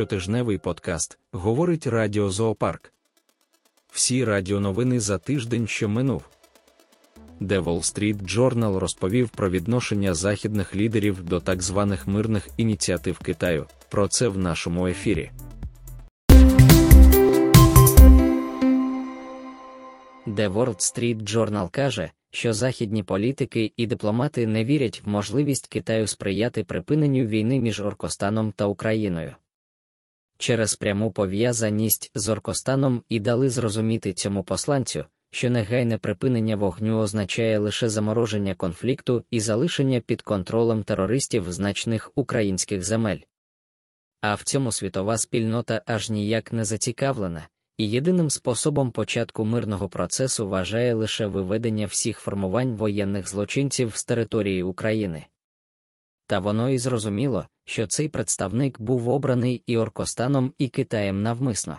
щотижневий подкаст, говорить Радіо Зоопарк. Всі радіоновини за тиждень, що минув. The Wall Street Journal розповів про відношення західних лідерів до так званих мирних ініціатив Китаю. Про це в нашому ефірі. The Wall Street Journal каже, що західні політики і дипломати не вірять в можливість Китаю сприяти припиненню війни між Оркостаном та Україною. Через пряму пов'язаність з Оркостаном і дали зрозуміти цьому посланцю, що негайне припинення вогню означає лише замороження конфлікту і залишення під контролем терористів значних українських земель. А в цьому світова спільнота аж ніяк не зацікавлена, і єдиним способом початку мирного процесу вважає лише виведення всіх формувань воєнних злочинців з території України. Та воно і зрозуміло, що цей представник був обраний і Оркостаном, і Китаєм навмисно.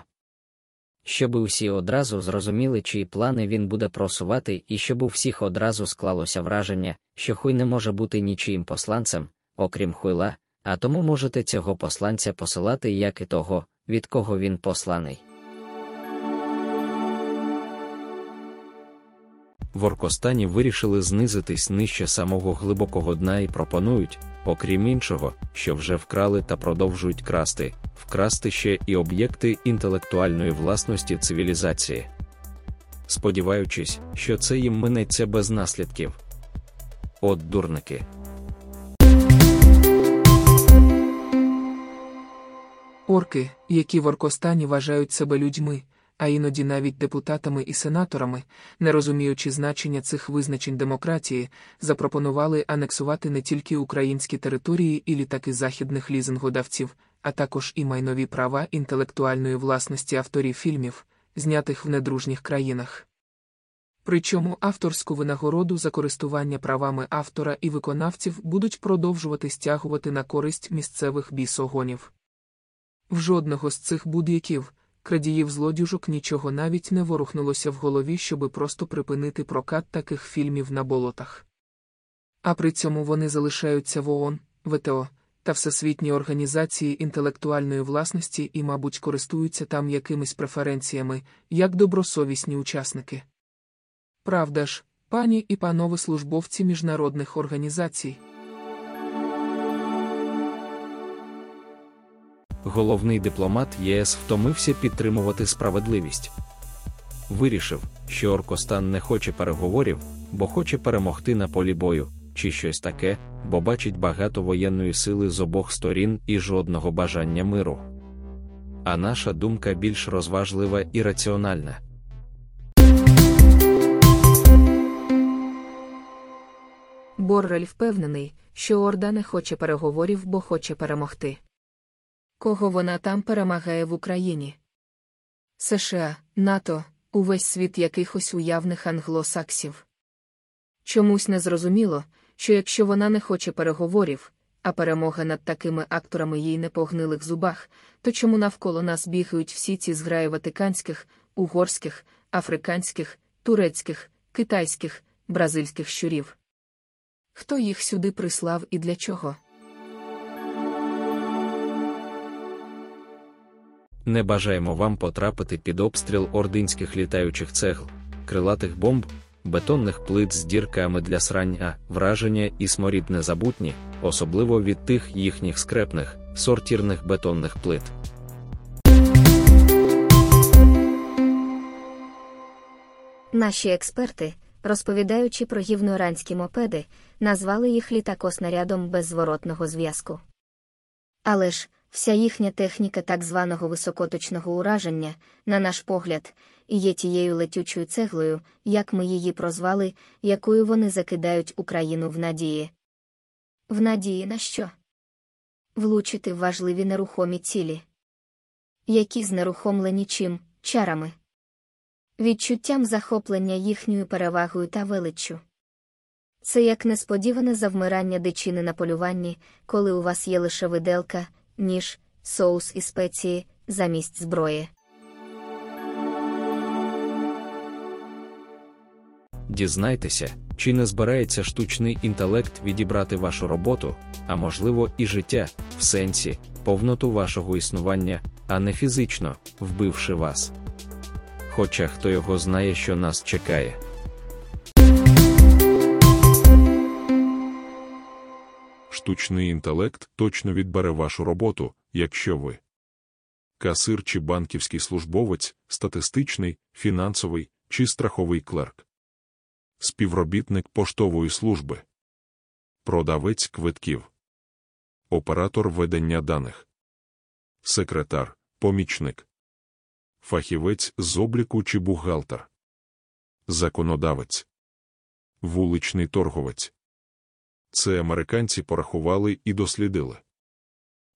Щоби усі одразу зрозуміли, чиї плани він буде просувати, і щоб у всіх одразу склалося враження, що хуй не може бути нічиїм посланцем, окрім хуйла, а тому можете цього посланця посилати як і того, від кого він посланий. В Оркостані вирішили знизитись нижче самого глибокого дна і пропонують, окрім іншого, що вже вкрали та продовжують красти, вкрасти ще і об'єкти інтелектуальної власності цивілізації. Сподіваючись, що це їм минеться без наслідків. От дурники. Орки, які в Оркостані вважають себе людьми, а іноді навіть депутатами і сенаторами, не розуміючи значення цих визначень демократії, запропонували анексувати не тільки українські території і літаки західних лізингодавців, а також і майнові права інтелектуальної власності авторів фільмів, знятих в недружніх країнах. Причому авторську винагороду за користування правами автора і виконавців будуть продовжувати стягувати на користь місцевих бісогонів. В жодного з цих будь-яків, крадіїв злодюжок нічого навіть не ворухнулося в голові, щоби просто припинити прокат таких фільмів на болотах. А при цьому вони залишаються в ООН, ВТО та Всесвітній організації інтелектуальної власності і, мабуть, користуються там якимись преференціями, як добросовісні учасники. Правда ж, пані і панове службовці міжнародних організацій. Головний дипломат ЄС втомився підтримувати справедливість. Вирішив, що Оркостан не хоче переговорів, бо хоче перемогти на полі бою, чи щось таке, бо бачить багато воєнної сили з обох сторін і жодного бажання миру. А наша думка більш розважлива і раціональна. Боррель впевнений, що Орда не хоче переговорів, бо хоче перемогти. Кого вона там перемагає в Україні? США, НАТО, увесь світ якихось уявних англосаксів. Чомусь незрозуміло, що якщо вона не хоче переговорів, а перемога над такими акторами їй не по гнилих зубах, то чому навколо нас бігають всі ці зграї ватиканських, угорських, африканських, турецьких, китайських, бразильських щурів? Хто їх сюди прислав і для чого? Не бажаємо вам потрапити під обстріл ординських літаючих цегл, крилатих бомб, бетонних плит з дірками для срання, враження і сморід незабутні, особливо від тих їхніх скрепних, сортірних бетонних плит. Наші експерти, розповідаючи про гівноранські мопеди, назвали їх літакоснарядом беззворотного зв'язку. Але ж, вся їхня техніка так званого високоточного ураження, на наш погляд, є тією летючою цеглою, як ми її прозвали, якою вони закидають Україну в надії. В надії на що? Влучити в важливі нерухомі цілі, які знерухомлені чим, чарами, відчуттям захоплення їхньою перевагою та величчю. Це як несподіване завмирання дичини на полюванні, коли у вас є лише виделка, ніж, соус і спеції замість зброї. Дізнайтеся, чи не збирається штучний інтелект відібрати вашу роботу, а можливо і життя, в сенсі, повноту вашого існування, а не фізично, вбивши вас. Хоча хто його знає, що нас чекає. Штучний інтелект точно відбере вашу роботу, якщо ви касир чи банківський службовець, статистичний, фінансовий чи страховий клерк, співробітник поштової служби, продавець квитків, оператор ведення даних, секретар, помічник, фахівець з обліку чи бухгалтер, законодавець, вуличний торговець. Це американці порахували і дослідили.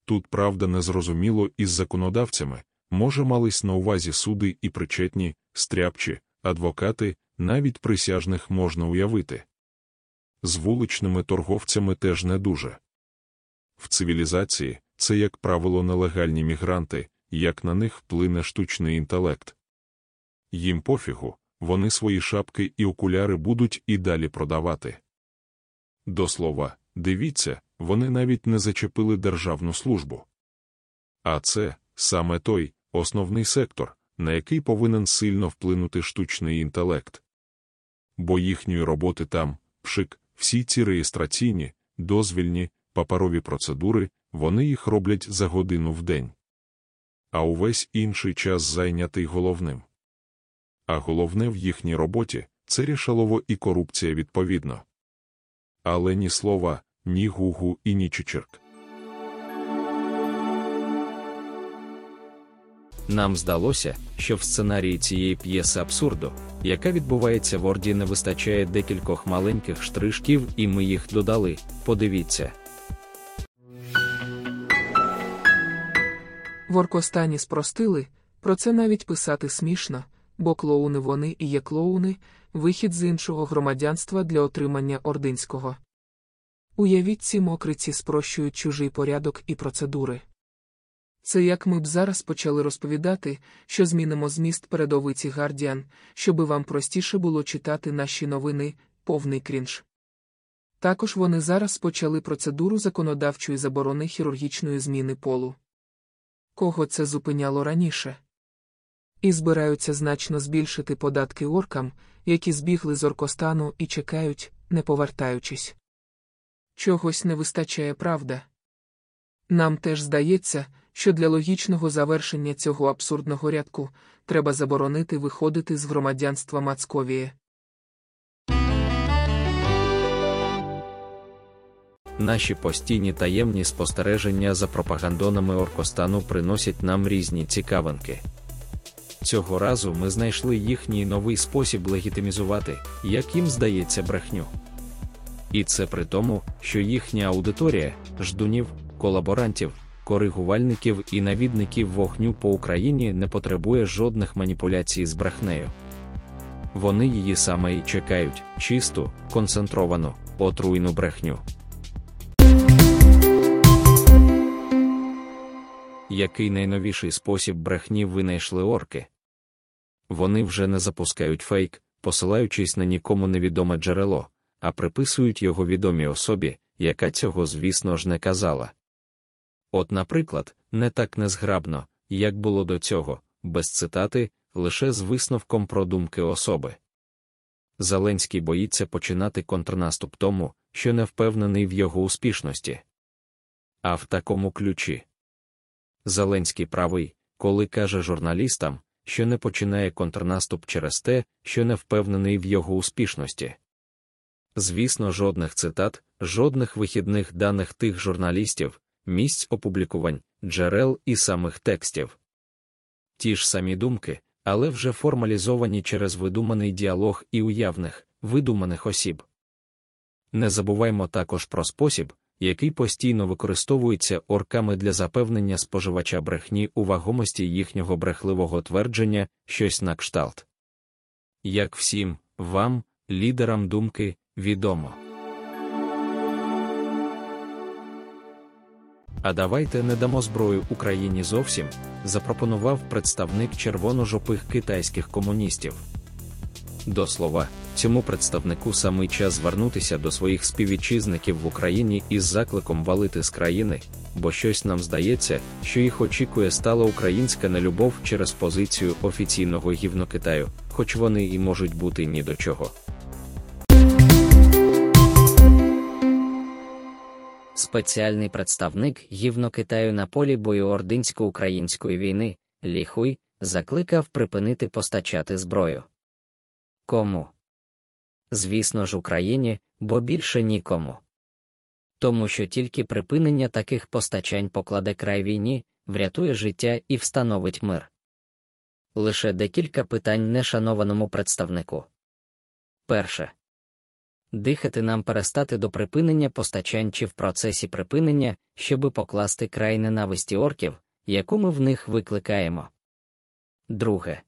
Тут правда незрозуміло із законодавцями, може мались на увазі суди і причетні, стряпчі, адвокати, навіть присяжних можна уявити. З вуличними торговцями теж не дуже. В цивілізації це, як правило, нелегальні мігранти, як на них вплине штучний інтелект. Їм пофігу, вони свої шапки і окуляри будуть і далі продавати. До слова, дивіться, вони навіть не зачепили державну службу. А це саме той основний сектор, на який повинен сильно вплинути штучний інтелект. Бо їхньої роботи там, пшик, всі ці реєстраційні, дозвільні, паперові процедури, вони їх роблять за годину в день. А увесь інший час зайнятий головним. А головне в їхній роботі це рішалово і корупція відповідно але ні слова, ні гугу і ні чичерк. Нам здалося, що в сценарії цієї п'єси абсурду, яка відбувається в Орді, не вистачає декількох маленьких штришків, і ми їх додали. Подивіться. В Оркостані спростили, про це навіть писати смішно, бо клоуни вони і є клоуни, вихід з іншого громадянства для отримання ординського. Уявіть ці мокриці спрощують чужий порядок і процедури. Це як ми б зараз почали розповідати, що змінимо зміст передовиці Гардіан, щоби вам простіше було читати наші новини, повний крінж. Також вони зараз почали процедуру законодавчої заборони хірургічної зміни полу. Кого це зупиняло раніше? І збираються значно збільшити податки оркам, які збігли з Оркостану і чекають, не повертаючись. Чогось не вистачає правда. Нам теж здається, що для логічного завершення цього абсурдного рядку треба заборонити виходити з громадянства Мацковії. Наші постійні таємні спостереження за пропагандонами Оркостану приносять нам різні цікавинки. Цього разу ми знайшли їхній новий спосіб легітимізувати, як їм здається, брехню. І це при тому, що їхня аудиторія ждунів, колаборантів, коригувальників і навідників вогню по Україні не потребує жодних маніпуляцій з брехнею. Вони її саме і чекають чисту, концентровану, отруйну брехню. Який найновіший спосіб брехні винайшли орки? Вони вже не запускають фейк, посилаючись на нікому невідоме джерело, а приписують його відомій особі, яка цього, звісно ж, не казала. От, наприклад, не так незграбно, як було до цього, без цитати, лише з висновком про думки особи. Зеленський боїться починати контрнаступ тому, що не впевнений в його успішності. А в такому ключі. Зеленський правий, коли каже журналістам, що не починає контрнаступ через те, що не впевнений в його успішності. Звісно, жодних цитат, жодних вихідних даних тих журналістів, місць опублікувань, джерел і самих текстів. Ті ж самі думки, але вже формалізовані через видуманий діалог і уявних, видуманих осіб. Не забуваймо також про спосіб, який постійно використовується орками для запевнення споживача брехні у вагомості їхнього брехливого твердження, щось на кшталт. Як всім, вам, лідерам думки, відомо. А давайте не дамо зброю Україні зовсім, запропонував представник червоножопих китайських комуністів. До слова, Цьому представнику самий час звернутися до своїх співвітчизників в Україні із закликом валити з країни, бо щось нам здається, що їх очікує стала українська нелюбов через позицію офіційного гівно Китаю, хоч вони і можуть бути ні до чого. Спеціальний представник гівно Китаю на полі бою ординсько-української війни Лі Хуй закликав припинити постачати зброю. Кому? Звісно ж, Україні, бо більше нікому. Тому що тільки припинення таких постачань покладе край війні, врятує життя і встановить мир. Лише декілька питань нешанованому представнику. Перше. Дихати нам перестати до припинення постачань чи в процесі припинення, щоби покласти край ненависті орків, яку ми в них викликаємо. Друге.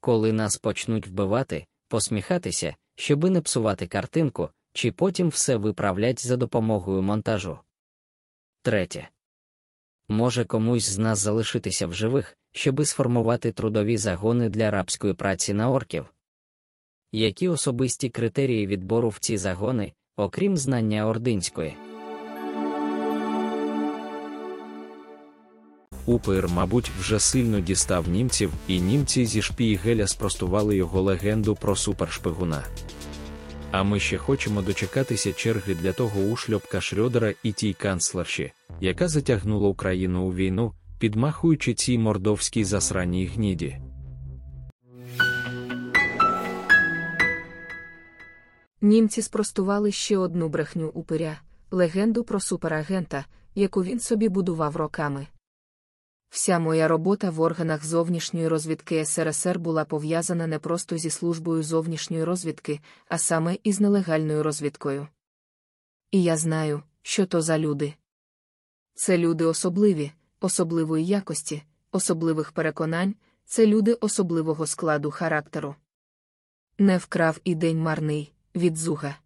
Коли нас почнуть вбивати, посміхатися, щоби не псувати картинку, чи потім все виправлять за допомогою монтажу. Третє. Може комусь з нас залишитися в живих, щоби сформувати трудові загони для рабської праці на орків. Які особисті критерії відбору в ці загони, окрім знання ординської? УПР, мабуть, вже сильно дістав німців, і німці зі Шпієгеля спростували його легенду про супершпигуна. А ми ще хочемо дочекатися черги для того ушльопка Шрёдера і тій канцлерші, яка затягнула Україну у війну, підмахуючи цій мордовській засранній гніді. Німці спростували ще одну брехню упиря легенду про суперагента, яку він собі будував роками. Вся моя робота в органах зовнішньої розвідки СРСР була пов'язана не просто зі службою зовнішньої розвідки, а саме із нелегальною розвідкою. І я знаю, що то за люди. Це люди особливі, особливої якості, особливих переконань, це люди особливого складу характеру. Не вкрав і день марний від зуга.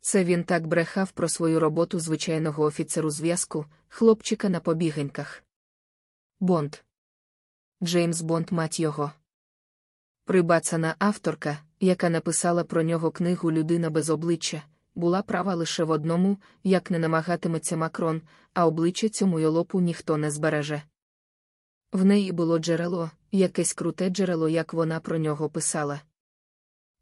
Це він так брехав про свою роботу звичайного офіцеру зв'язку, хлопчика на побігеньках. Бонд. Джеймс Бонд мать його. Прибацана авторка, яка написала про нього книгу Людина без обличчя, була права лише в одному, як не намагатиметься Макрон, а обличчя цьому йолопу ніхто не збереже. В неї було джерело, якесь круте джерело, як вона про нього писала.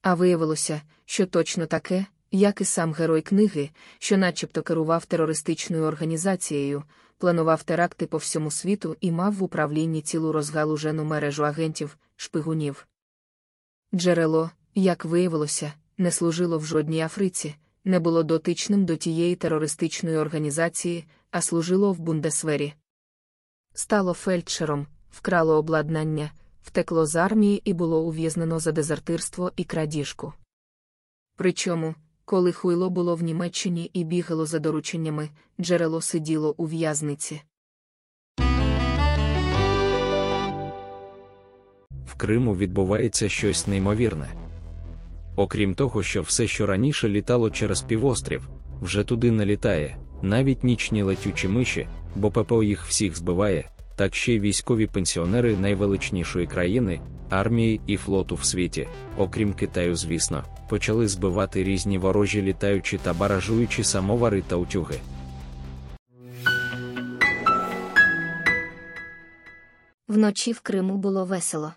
А виявилося, що точно таке, як і сам герой книги, що начебто керував терористичною організацією, планував теракти по всьому світу і мав в управлінні цілу розгалужену мережу агентів, шпигунів. Джерело, як виявилося, не служило в жодній Африці, не було дотичним до тієї терористичної організації, а служило в Бундесвері. Стало фельдшером, вкрало обладнання, втекло з армії і було ув'язнено за дезертирство і крадіжку. Причому, коли хуйло було в Німеччині і бігало за дорученнями, джерело сиділо у в'язниці. В Криму відбувається щось неймовірне. Окрім того, що все, що раніше літало через півострів, вже туди не літає, навіть нічні летючі миші, бо ППО їх всіх збиває, так ще й військові пенсіонери найвеличнішої країни, армії і флоту в світі, окрім Китаю, звісно, почали збивати різні ворожі літаючі та баражуючі самовари та утюги. Вночі в Криму було весело.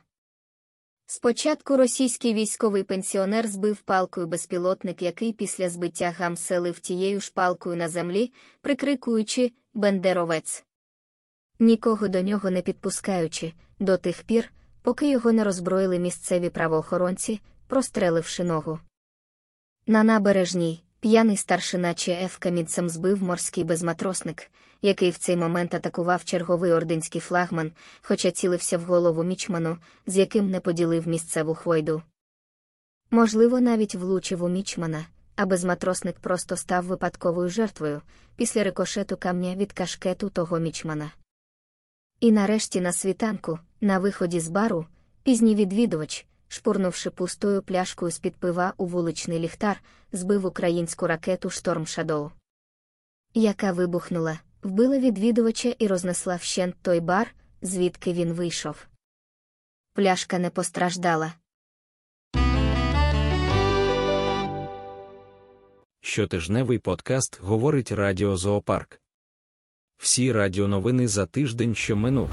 Спочатку російський військовий пенсіонер збив палкою безпілотник, який після збиття гамселив тією ж палкою на землі, прикрикуючи Бендеровець. Нікого до нього не підпускаючи, до тих пір, поки його не роззброїли місцеві правоохоронці, простреливши ногу. На набережній п'яний старшина ЧФ камінцем збив морський безматросник, який в цей момент атакував черговий ординський флагман, хоча цілився в голову мічману, з яким не поділив місцеву хвойду. Можливо, навіть влучив у мічмана, а безматросник просто став випадковою жертвою після рикошету камня від кашкету того мічмана. І нарешті на світанку, на виході з бару, пізній відвідувач, шпурнувши пустою пляшкою з-під пива у вуличний ліхтар, збив українську ракету Шторм Шадоу. Яка вибухнула, вбила відвідувача і рознесла вщент той бар, звідки він вийшов. Пляшка не постраждала. щотижневий подкаст говорить Радіо Зоопарк. Всі радіоновини за тиждень, що минув.